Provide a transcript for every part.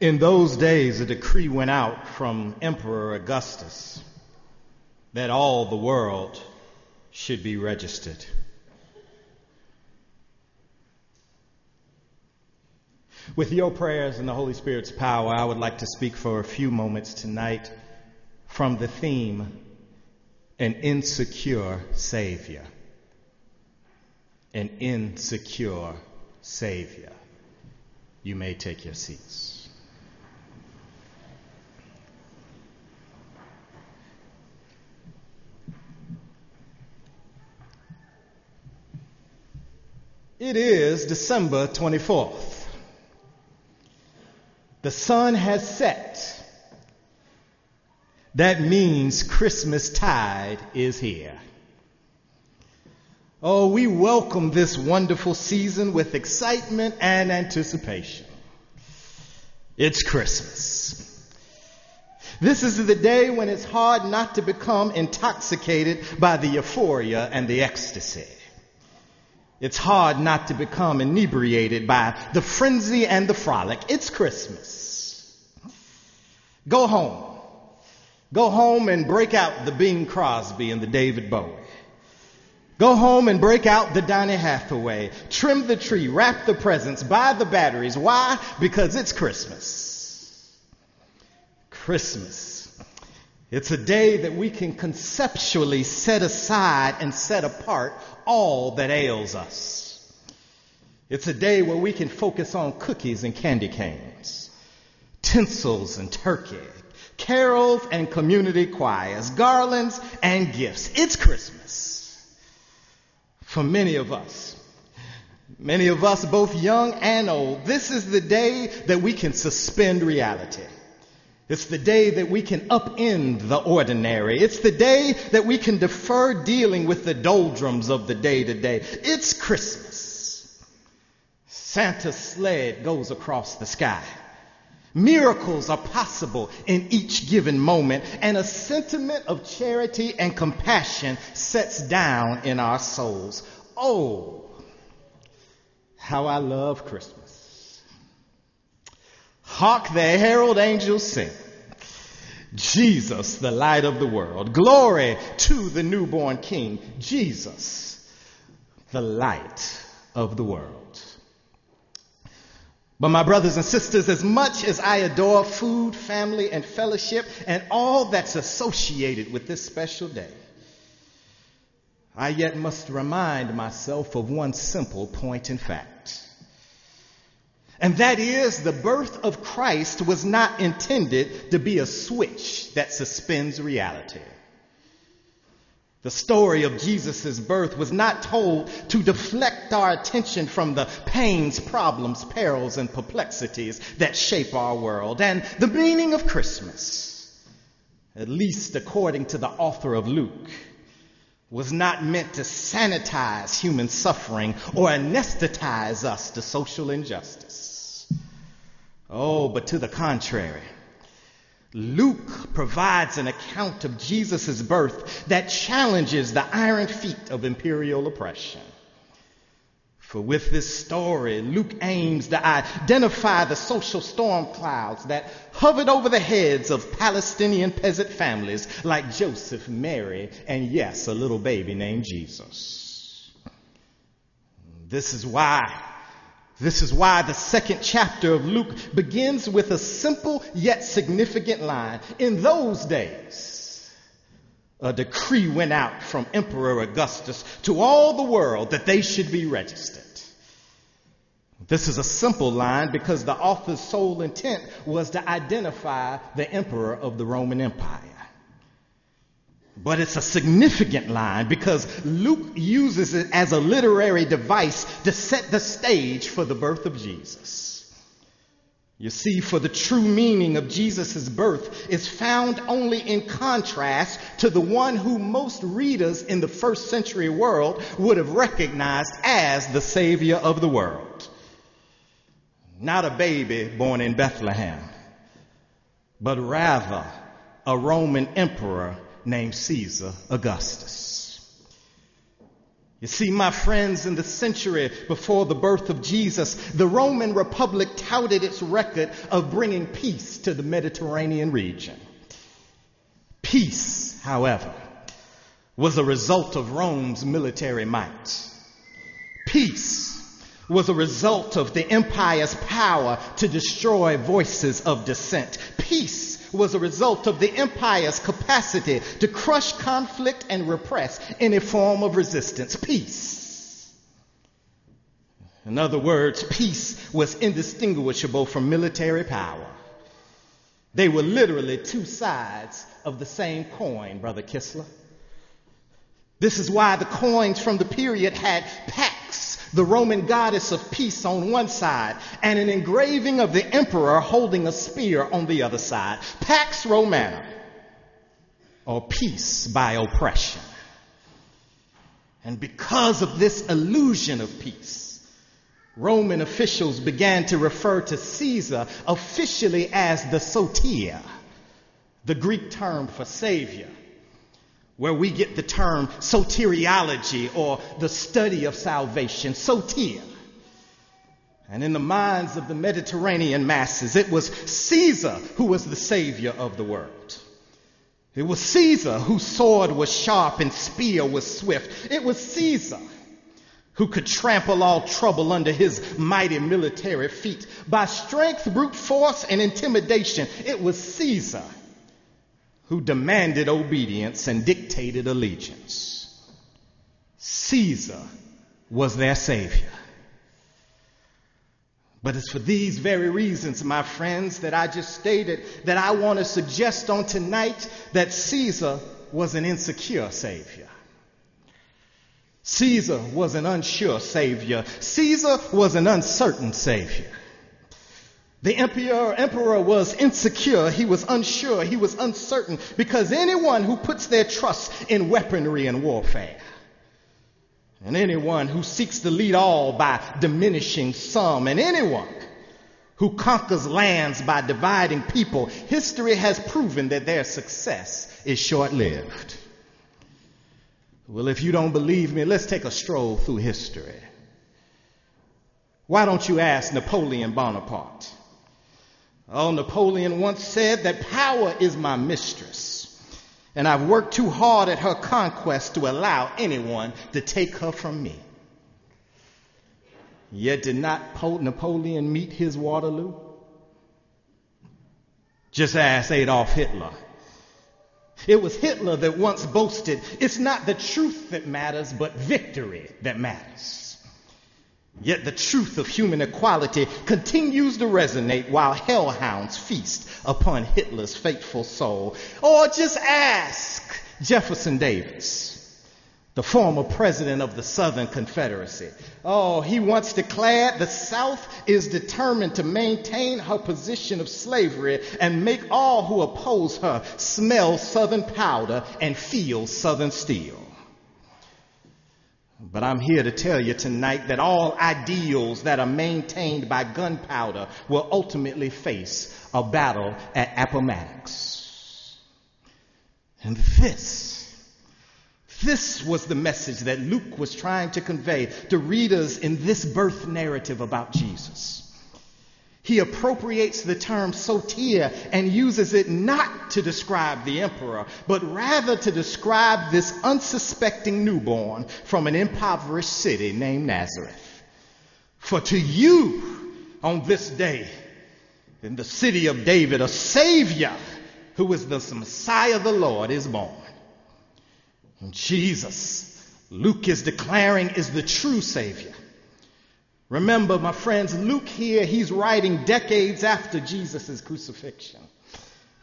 In those days, a decree went out from Emperor Augustus that all the world should be registered. With your prayers and the Holy Spirit's power, I would like to speak for a few moments tonight from the theme, An Insecure Savior. An Insecure Savior. You may take your seats. It December 24th. The sun has set. That means Christmas tide is here. Oh, we welcome this wonderful season with excitement and anticipation. It's Christmas. This is the day when it's hard not to become intoxicated by the euphoria and the ecstasy. It's hard not to become inebriated by the frenzy and the frolic. It's Christmas. Go home. Go home and break out the Bing Crosby and the David Bowie. Go home and break out the Donny Hathaway. Trim the tree, wrap the presents, buy the batteries. Why? Because it's Christmas. Christmas. It's a day that we can conceptually set aside and set apart all that ails us. It's a day where we can focus on cookies and candy canes, tinsels and turkey, carols and community choirs, garlands and gifts. It's Christmas. For many of us, many of us, both young and old, this is the day that we can suspend reality. It's the day that we can upend the ordinary. It's the day that we can defer dealing with the doldrums of the day to day. It's Christmas. Santa's sled goes across the sky. Miracles are possible in each given moment, and a sentiment of charity and compassion sets down in our souls. Oh, how I love Christmas. Hark the herald angels sing. Jesus, the light of the world. Glory to the newborn King. Jesus, the light of the world. But my brothers and sisters, as much as I adore food, family, and fellowship, and all that's associated with this special day, I yet must remind myself of one simple point in fact. And that is, the birth of Christ was not intended to be a switch that suspends reality. The story of Jesus' birth was not told to deflect our attention from the pains, problems, perils, and perplexities that shape our world. And the meaning of Christmas, at least according to the author of Luke, was not meant to sanitize human suffering or anesthetize us to social injustice. Oh, but to the contrary. Luke provides an account of Jesus' birth that challenges the iron feet of imperial oppression. For with this story, Luke aims to identify the social storm clouds that hovered over the heads of Palestinian peasant families like Joseph, Mary, and yes, a little baby named Jesus. This is why this is why the second chapter of Luke begins with a simple yet significant line. In those days, a decree went out from Emperor Augustus to all the world that they should be registered. This is a simple line because the author's sole intent was to identify the emperor of the Roman Empire. But it's a significant line because Luke uses it as a literary device to set the stage for the birth of Jesus. You see, for the true meaning of Jesus' birth is found only in contrast to the one who most readers in the first century world would have recognized as the Savior of the world. Not a baby born in Bethlehem, but rather a Roman emperor named Caesar Augustus. You see, my friends, in the century before the birth of Jesus, the Roman Republic touted its record of bringing peace to the Mediterranean region. Peace, however, was a result of Rome's military might. Peace was a result of the empire's power to destroy voices of dissent. Peace was a result of the empire's capacity to crush conflict and repress any form of resistance. Peace. In other words, peace was indistinguishable from military power. They were literally two sides of the same coin, Brother Kistler. This is why the coins from the period had Pax, the Roman goddess of peace, on one side, and an engraving of the emperor holding a spear on the other side. Pax Romana, or peace by oppression. And because of this illusion of peace, Roman officials began to refer to Caesar officially as the Soter, the Greek term for savior where we get the term soteriology or the study of salvation, soter. And in the minds of the Mediterranean masses, it was Caesar who was the savior of the world. It was Caesar whose sword was sharp and spear was swift. It was Caesar who could trample all trouble under his mighty military feet. By strength, brute force, and intimidation, it was Caesar who demanded obedience and dictated allegiance. Caesar was their savior. But it's for these very reasons, my friends, that I just stated that I want to suggest on tonight that Caesar was an insecure savior. Caesar was an unsure savior. Caesar was an uncertain savior. The emperor, emperor was insecure. He was unsure. He was uncertain because anyone who puts their trust in weaponry and warfare and anyone who seeks to lead all by diminishing some and anyone who conquers lands by dividing people, history has proven that their success is short-lived. Well, if you don't believe me, let's take a stroll through history. Why don't you ask Napoleon Bonaparte? Oh, Napoleon once said that power is my mistress, and I've worked too hard at her conquest to allow anyone to take her from me. Yet did not Napoleon meet his Waterloo? Just ask Adolf Hitler. It was Hitler that once boasted, it's not the truth that matters, but victory that matters. Yet the truth of human equality continues to resonate while hellhounds feast upon Hitler's faithful soul. Or just ask Jefferson Davis, the former president of the Southern Confederacy. Oh, he once declared the South is determined to maintain her position of slavery and make all who oppose her smell Southern powder and feel Southern steel. But I'm here to tell you tonight that all ideals that are maintained by gunpowder will ultimately face a battle at Appomattox. And this, this was the message that Luke was trying to convey to readers in this birth narrative about Jesus. He appropriates the term soter and uses it not to describe the emperor, but rather to describe this unsuspecting newborn from an impoverished city named Nazareth. For to you on this day in the city of David, a savior who is the Messiah of the Lord is born. And Jesus, Luke is declaring, is the true savior. Remember, my friends, Luke here, he's writing decades after Jesus' crucifixion.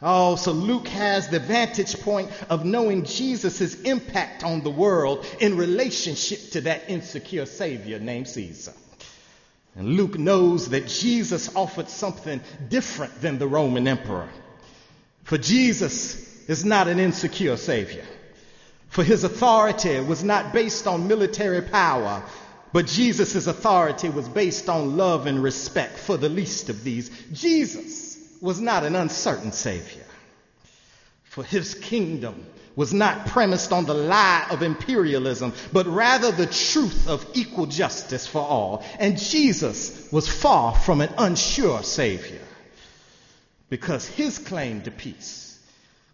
Oh, so Luke has the vantage point of knowing Jesus' impact on the world in relationship to that insecure Savior named Caesar. And Luke knows that Jesus offered something different than the Roman emperor. For Jesus is not an insecure Savior. For his authority was not based on military power, but Jesus' authority was based on love and respect for the least of these. Jesus was not an uncertain Savior. For his kingdom was not premised on the lie of imperialism, but rather the truth of equal justice for all. And Jesus was far from an unsure Savior because his claim to peace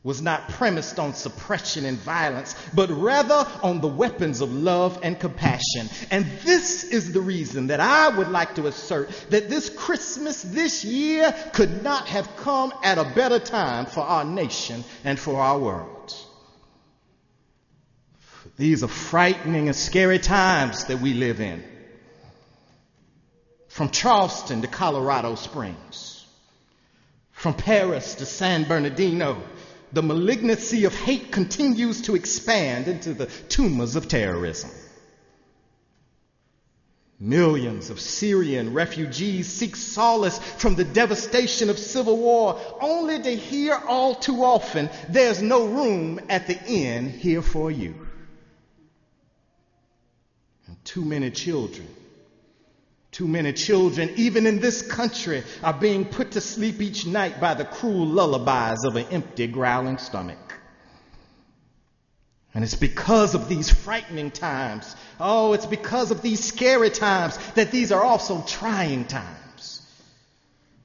was not premised on suppression and violence, but rather on the weapons of love and compassion. And this is the reason that I would like to assert that this Christmas this year could not have come at a better time for our nation and for our world. These are frightening and scary times that we live in. From Charleston to Colorado Springs, from Paris to San Bernardino, the malignancy of hate continues to expand into the tumors of terrorism. Millions of Syrian refugees seek solace from the devastation of civil war, only to hear all too often there's no room at the inn here for you. And too many children too many children, even in this country, are being put to sleep each night by the cruel lullabies of an empty, growling stomach. And it's because of these frightening times, oh, it's because of these scary times that these are also trying times.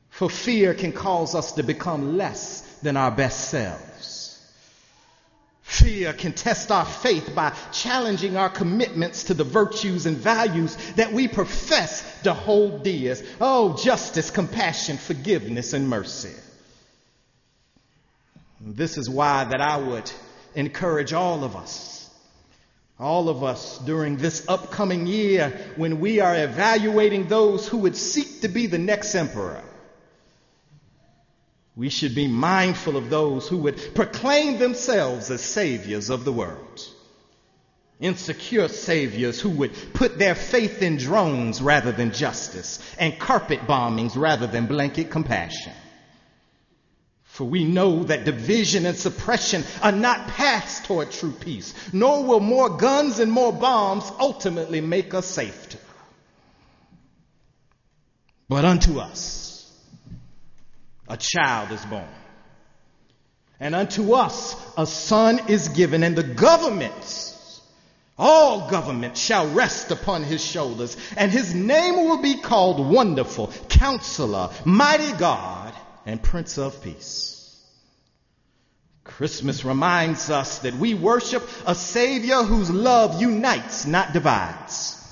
For fear can cause us to become less than our best selves. Fear can test our faith by challenging our commitments to the virtues and values that we profess to hold dear. Oh, justice, compassion, forgiveness, and mercy. This is why that I would encourage all of us, all of us during this upcoming year when we are evaluating those who would seek to be the next emperor we should be mindful of those who would proclaim themselves as saviors of the world. Insecure saviors who would put their faith in drones rather than justice and carpet bombings rather than blanket compassion. For we know that division and suppression are not paths toward true peace, nor will more guns and more bombs ultimately make us safer. But unto us, a child is born. And unto us a son is given, and the governments, all governments shall rest upon his shoulders, and his name will be called Wonderful, Counselor, Mighty God, and Prince of Peace. Christmas reminds us that we worship a Savior whose love unites, not divides.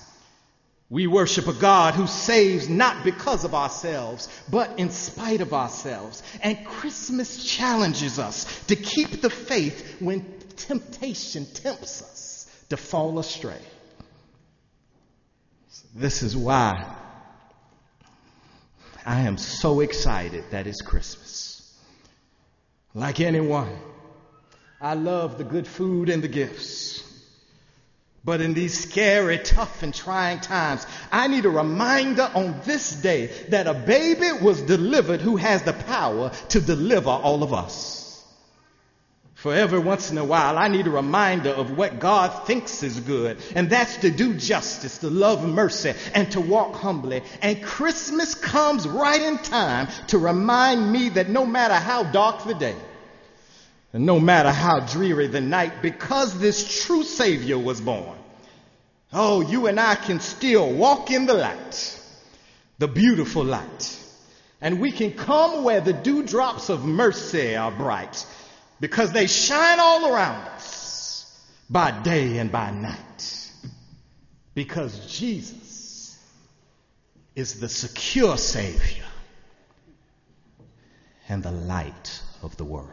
We worship a God who saves not because of ourselves, but in spite of ourselves. And Christmas challenges us to keep the faith when temptation tempts us to fall astray. This is why I am so excited that it's Christmas. Like anyone, I love the good food and the gifts. But in these scary, tough, and trying times, I need a reminder on this day that a baby was delivered who has the power to deliver all of us. For every once in a while, I need a reminder of what God thinks is good, and that's to do justice, to love mercy, and to walk humbly. And Christmas comes right in time to remind me that no matter how dark the day, and no matter how dreary the night, because this true Savior was born, oh, you and I can still walk in the light, the beautiful light. And we can come where the dewdrops of mercy are bright, because they shine all around us by day and by night. Because Jesus is the secure Savior and the light of the world.